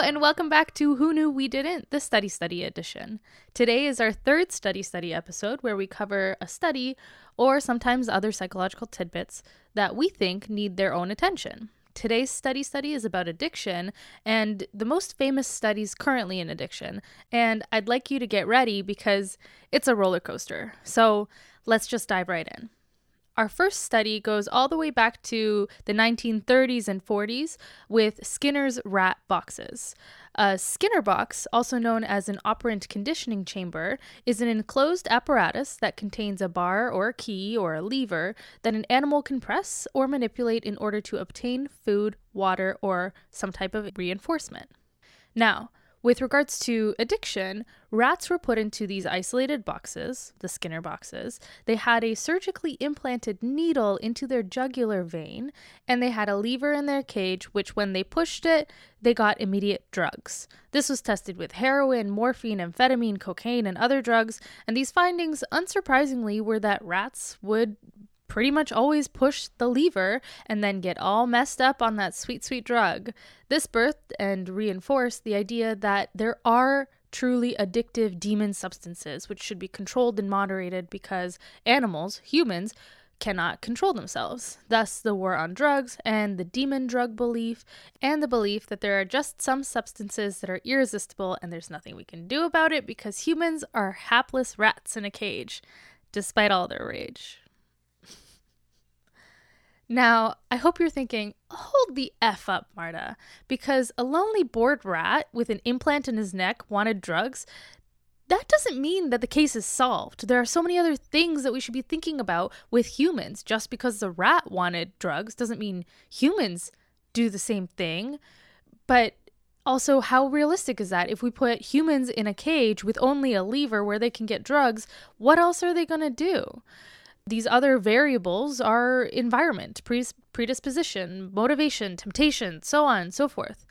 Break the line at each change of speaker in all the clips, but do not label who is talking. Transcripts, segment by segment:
and welcome back to Who Knew We Didn't, the Study Study edition. Today is our third Study Study episode where we cover a study or sometimes other psychological tidbits that we think need their own attention. Today's study study is about addiction and the most famous studies currently in addiction. And I'd like you to get ready because it's a roller coaster. So let's just dive right in. Our first study goes all the way back to the 1930s and 40s with Skinner's rat boxes. A Skinner box, also known as an operant conditioning chamber, is an enclosed apparatus that contains a bar or a key or a lever that an animal can press or manipulate in order to obtain food, water, or some type of reinforcement. Now, with regards to addiction, rats were put into these isolated boxes, the Skinner boxes. They had a surgically implanted needle into their jugular vein, and they had a lever in their cage, which, when they pushed it, they got immediate drugs. This was tested with heroin, morphine, amphetamine, cocaine, and other drugs, and these findings, unsurprisingly, were that rats would pretty much always push the lever and then get all messed up on that sweet, sweet drug. This birthed and reinforced the idea that there are truly addictive demon substances which should be controlled and moderated because animals, humans, cannot control themselves. Thus, the war on drugs and the demon drug belief, and the belief that there are just some substances that are irresistible and there's nothing we can do about it because humans are hapless rats in a cage, despite all their rage. Now, I hope you're thinking, hold the F up, Marta, because a lonely bored rat with an implant in his neck wanted drugs. That doesn't mean that the case is solved. There are so many other things that we should be thinking about with humans. Just because the rat wanted drugs doesn't mean humans do the same thing. But also, how realistic is that? If we put humans in a cage with only a lever where they can get drugs, what else are they going to do? These other variables are environment, predisposition, motivation, temptation, so on and so forth.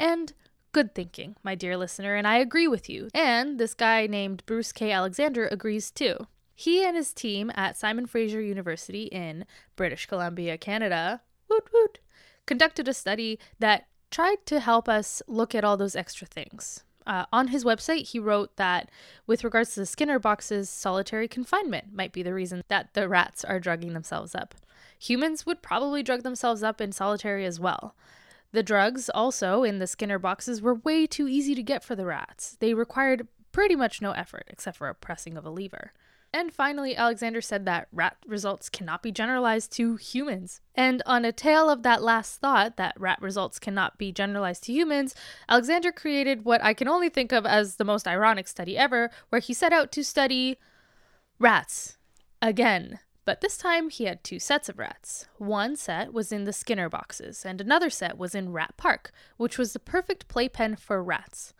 And good thinking, my dear listener, and I agree with you. And this guy named Bruce K. Alexander agrees too. He and his team at Simon Fraser University in British Columbia, Canada, woot woot, conducted a study that tried to help us look at all those extra things. Uh, on his website, he wrote that with regards to the Skinner boxes, solitary confinement might be the reason that the rats are drugging themselves up. Humans would probably drug themselves up in solitary as well. The drugs, also in the Skinner boxes, were way too easy to get for the rats. They required pretty much no effort except for a pressing of a lever. And finally, Alexander said that rat results cannot be generalized to humans. And on a tail of that last thought, that rat results cannot be generalized to humans, Alexander created what I can only think of as the most ironic study ever, where he set out to study rats. Again. But this time he had two sets of rats. One set was in the Skinner boxes, and another set was in Rat Park, which was the perfect playpen for rats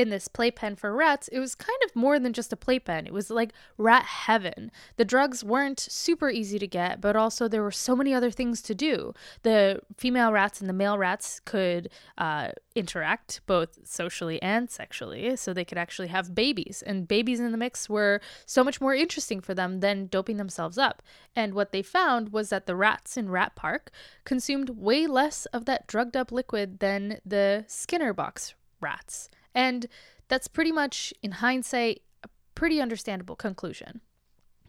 in this playpen for rats, it was kind of more than just a playpen. It was like rat heaven. The drugs weren't super easy to get, but also there were so many other things to do. The female rats and the male rats could uh, interact both socially and sexually, so they could actually have babies. And babies in the mix were so much more interesting for them than doping themselves up. And what they found was that the rats in Rat Park consumed way less of that drugged up liquid than the Skinner box rats. And that's pretty much, in hindsight, a pretty understandable conclusion.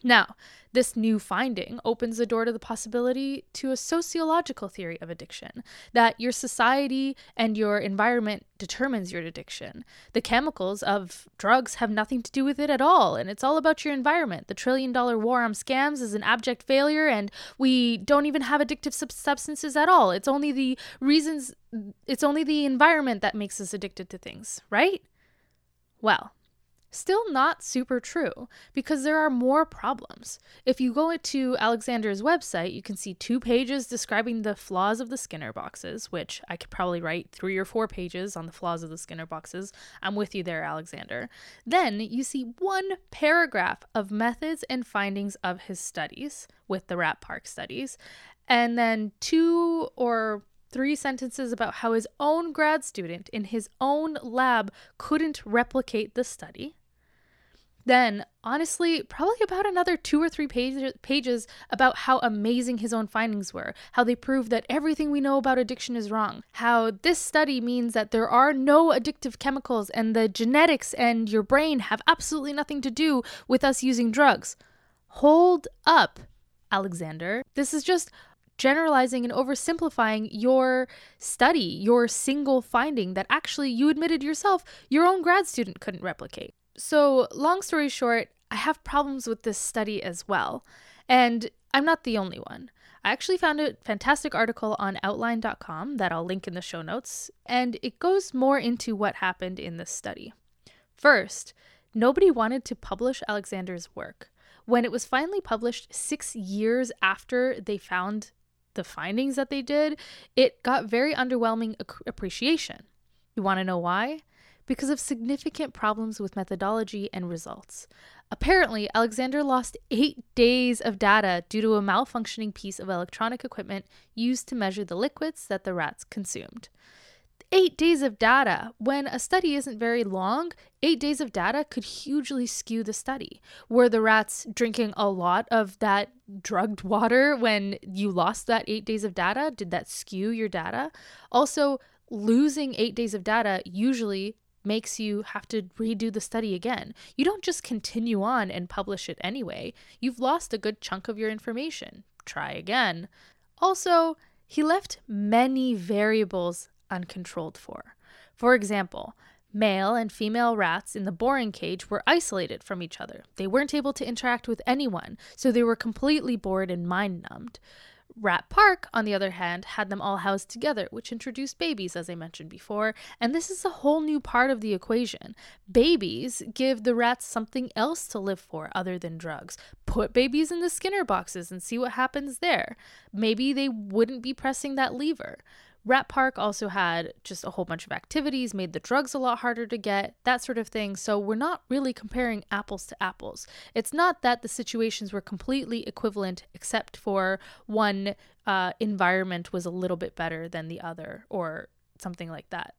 Now, this new finding opens the door to the possibility to a sociological theory of addiction that your society and your environment determines your addiction. The chemicals of drugs have nothing to do with it at all, and it's all about your environment. The trillion dollar war on scams is an abject failure, and we don't even have addictive sub- substances at all. It's only the reasons, it's only the environment that makes us addicted to things, right? Well, Still not super true because there are more problems. If you go to Alexander's website, you can see two pages describing the flaws of the Skinner boxes, which I could probably write three or four pages on the flaws of the Skinner boxes. I'm with you there, Alexander. Then you see one paragraph of methods and findings of his studies with the Rat Park studies, and then two or three sentences about how his own grad student in his own lab couldn't replicate the study Then, honestly, probably about another two or three page- pages about how amazing his own findings were, how they prove that everything we know about addiction is wrong, how this study means that there are no addictive chemicals and the genetics and your brain have absolutely nothing to do with us using drugs. Hold up, Alexander. This is just generalizing and oversimplifying your study, your single finding that actually you admitted yourself your own grad student couldn't replicate. So, long story short, I have problems with this study as well. And I'm not the only one. I actually found a fantastic article on outline.com that I'll link in the show notes, and it goes more into what happened in this study. First, nobody wanted to publish Alexander's work. When it was finally published six years after they found the findings that they did, it got very underwhelming appreciation. You want to know why? Because of significant problems with methodology and results. Apparently, Alexander lost eight days of data due to a malfunctioning piece of electronic equipment used to measure the liquids that the rats consumed eight days of data. When a study isn't very long, eight days of data could hugely skew the study. Were the rats drinking a lot of that drugged water when you lost that eight days of data? Did that skew your data? Also, losing eight days of data usually makes you have to redo the study again. You don't just continue on and publish it anyway. You've lost a good chunk of your information. Try again. Also, he left many variables uncontrolled for. For example, male and female rats in the boring cage were isolated from each other. They weren't able to interact with anyone, so they were completely bored and mind numbed. Rat Park, on the other hand, had them all housed together, which introduced babies, as I mentioned before, and this is a whole new part of the equation. Babies give the rats something else to live for other than drugs. Put babies in the Skinner boxes and see what happens there. Maybe they wouldn't be pressing that lever. Rat Park also had just a whole bunch of activities, made the drugs a lot harder to get, that sort of thing. So we're not really comparing apples to apples. It's not that the situations were completely equivalent, except for one uh, environment was a little bit better than the other, or something like that.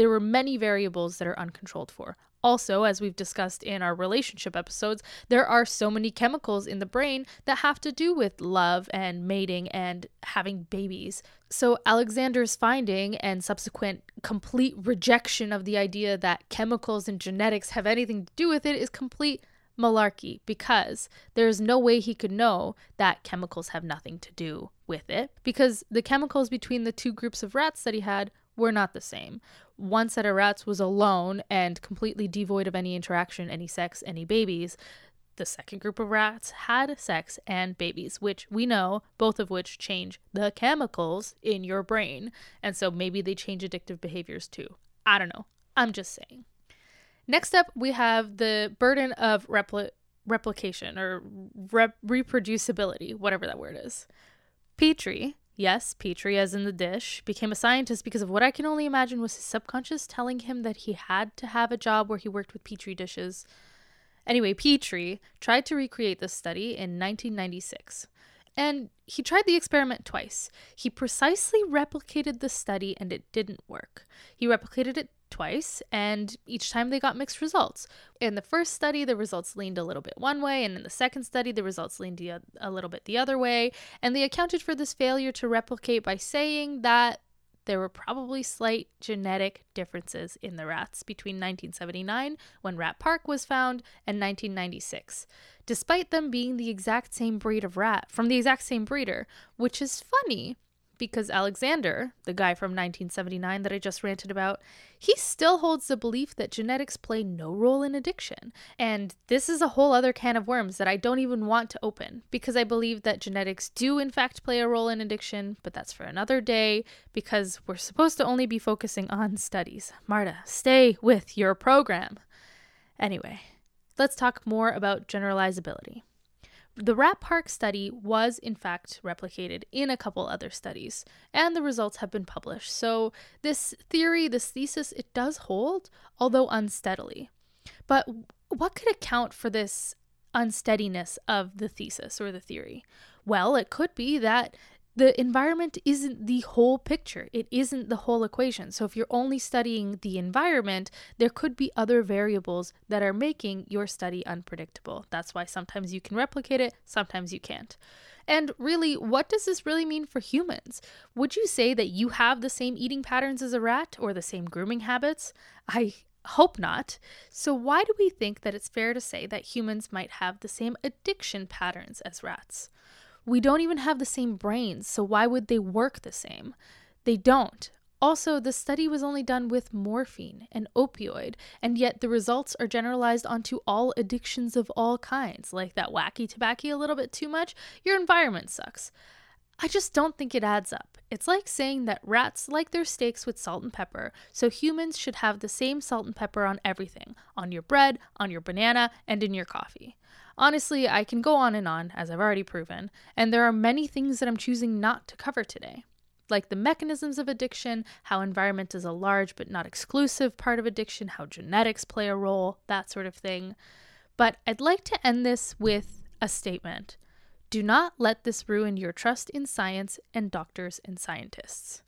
There were many variables that are uncontrolled for. Also, as we've discussed in our relationship episodes, there are so many chemicals in the brain that have to do with love and mating and having babies. So, Alexander's finding and subsequent complete rejection of the idea that chemicals and genetics have anything to do with it is complete malarkey because there's no way he could know that chemicals have nothing to do with it because the chemicals between the two groups of rats that he had were not the same. One set of rats was alone and completely devoid of any interaction, any sex, any babies. The second group of rats had sex and babies, which we know, both of which change the chemicals in your brain. And so maybe they change addictive behaviors too. I don't know. I'm just saying. Next up, we have the burden of repli- replication or rep- reproducibility, whatever that word is. Petrie, Yes, Petrie, as in the dish, became a scientist because of what I can only imagine was his subconscious telling him that he had to have a job where he worked with Petri dishes. Anyway, Petrie tried to recreate this study in 1996. And he tried the experiment twice. He precisely replicated the study and it didn't work. He replicated it twice, and each time they got mixed results. In the first study, the results leaned a little bit one way, and in the second study, the results leaned a little bit the other way. And they accounted for this failure to replicate by saying that there were probably slight genetic differences in the rats between 1979, when Rat Park was found, and 1996, despite them being the exact same breed of rat from the exact same breeder, which is funny because Alexander, the guy from 1979 that I just ranted about, he still holds the belief that genetics play no role in addiction. And this is a whole other can of worms that I don't even want to open because I believe that genetics do, in fact, play a role in addiction, but that's for another day because we're supposed to only be focusing on studies. Marta, stay with your program. Anyway, let's talk more about generalizability. The Rat Park study was, in fact, replicated in a couple other studies, and the results have been published. So, this theory, this thesis, it does hold, although unsteadily. But what could account for this unsteadiness of the thesis or the theory? Well, it could be that the environment isn't the whole picture. It isn't the whole equation. So if you're only studying the environment, there could be other variables that are making your study unpredictable. That's why sometimes you can replicate it, sometimes you can't. And really, what does this really mean for humans? Would you say that you have the same eating patterns as a rat or the same grooming habits? I hope not. So, why do we think that it's fair to say that humans might have the same addiction patterns as rats? We don't even have the same brains, so why would they work the same? They don't. Also, the study was only done with morphine, an opioid, and yet the results are generalized onto all addictions of all kinds, like that wacky tobacco a little bit too much, your environment sucks. I just don't think it adds up. It's like saying that rats like their steaks with salt and pepper, so humans should have the same salt and pepper on everything on your bread, on your banana, and in your coffee. Honestly, I can go on and on, as I've already proven, and there are many things that I'm choosing not to cover today. Like the mechanisms of addiction, how environment is a large but not exclusive part of addiction, how genetics play a role, that sort of thing. But I'd like to end this with a statement. Do not let this ruin your trust in science and doctors and scientists.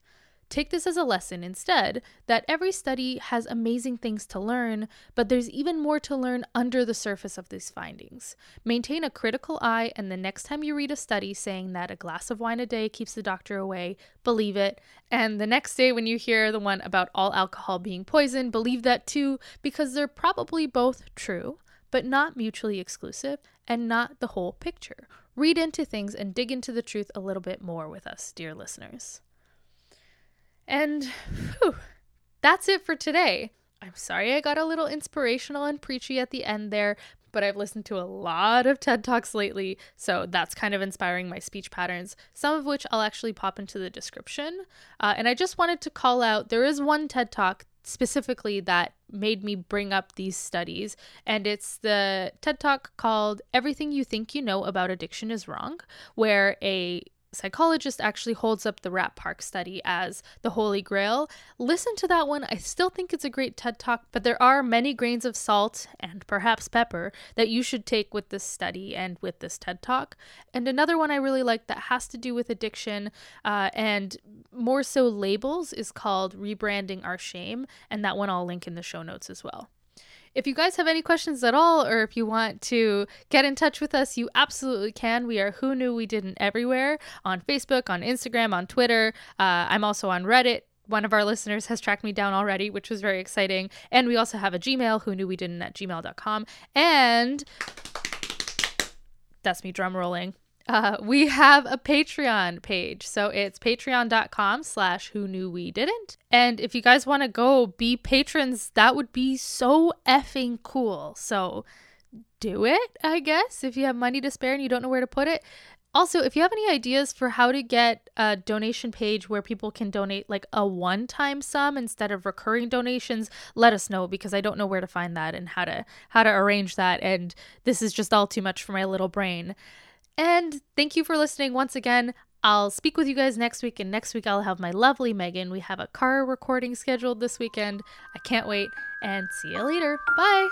Take this as a lesson instead that every study has amazing things to learn, but there's even more to learn under the surface of these findings. Maintain a critical eye, and the next time you read a study saying that a glass of wine a day keeps the doctor away, believe it. And the next day, when you hear the one about all alcohol being poison, believe that too, because they're probably both true, but not mutually exclusive and not the whole picture. Read into things and dig into the truth a little bit more with us, dear listeners. And whew, that's it for today. I'm sorry I got a little inspirational and preachy at the end there, but I've listened to a lot of TED Talks lately, so that's kind of inspiring my speech patterns, some of which I'll actually pop into the description. Uh, and I just wanted to call out there is one TED Talk specifically that made me bring up these studies, and it's the TED Talk called Everything You Think You Know About Addiction is Wrong, where a psychologist actually holds up the Rat Park study as the holy grail. Listen to that one. I still think it's a great TED talk, but there are many grains of salt and perhaps pepper that you should take with this study and with this TED talk. And another one I really like that has to do with addiction uh, and more so labels is called Rebranding Our Shame. And that one I'll link in the show notes as well. If you guys have any questions at all, or if you want to get in touch with us, you absolutely can. We are Who Knew We Didn't everywhere on Facebook, on Instagram, on Twitter. Uh, I'm also on Reddit. One of our listeners has tracked me down already, which was very exciting. And we also have a Gmail, who knew we didn't at gmail.com. And that's me drum rolling uh, we have a Patreon page. So it's patreon.com slash who knew we didn't. And if you guys want to go be patrons, that would be so effing cool. So do it, I guess, if you have money to spare and you don't know where to put it. Also, if you have any ideas for how to get a donation page where people can donate like a one time sum instead of recurring donations, let us know because I don't know where to find that and how to how to arrange that and this is just all too much for my little brain. And thank you for listening once again. I'll speak with you guys next week, and next week I'll have my lovely Megan. We have a car recording scheduled this weekend. I can't wait, and see you later. Bye.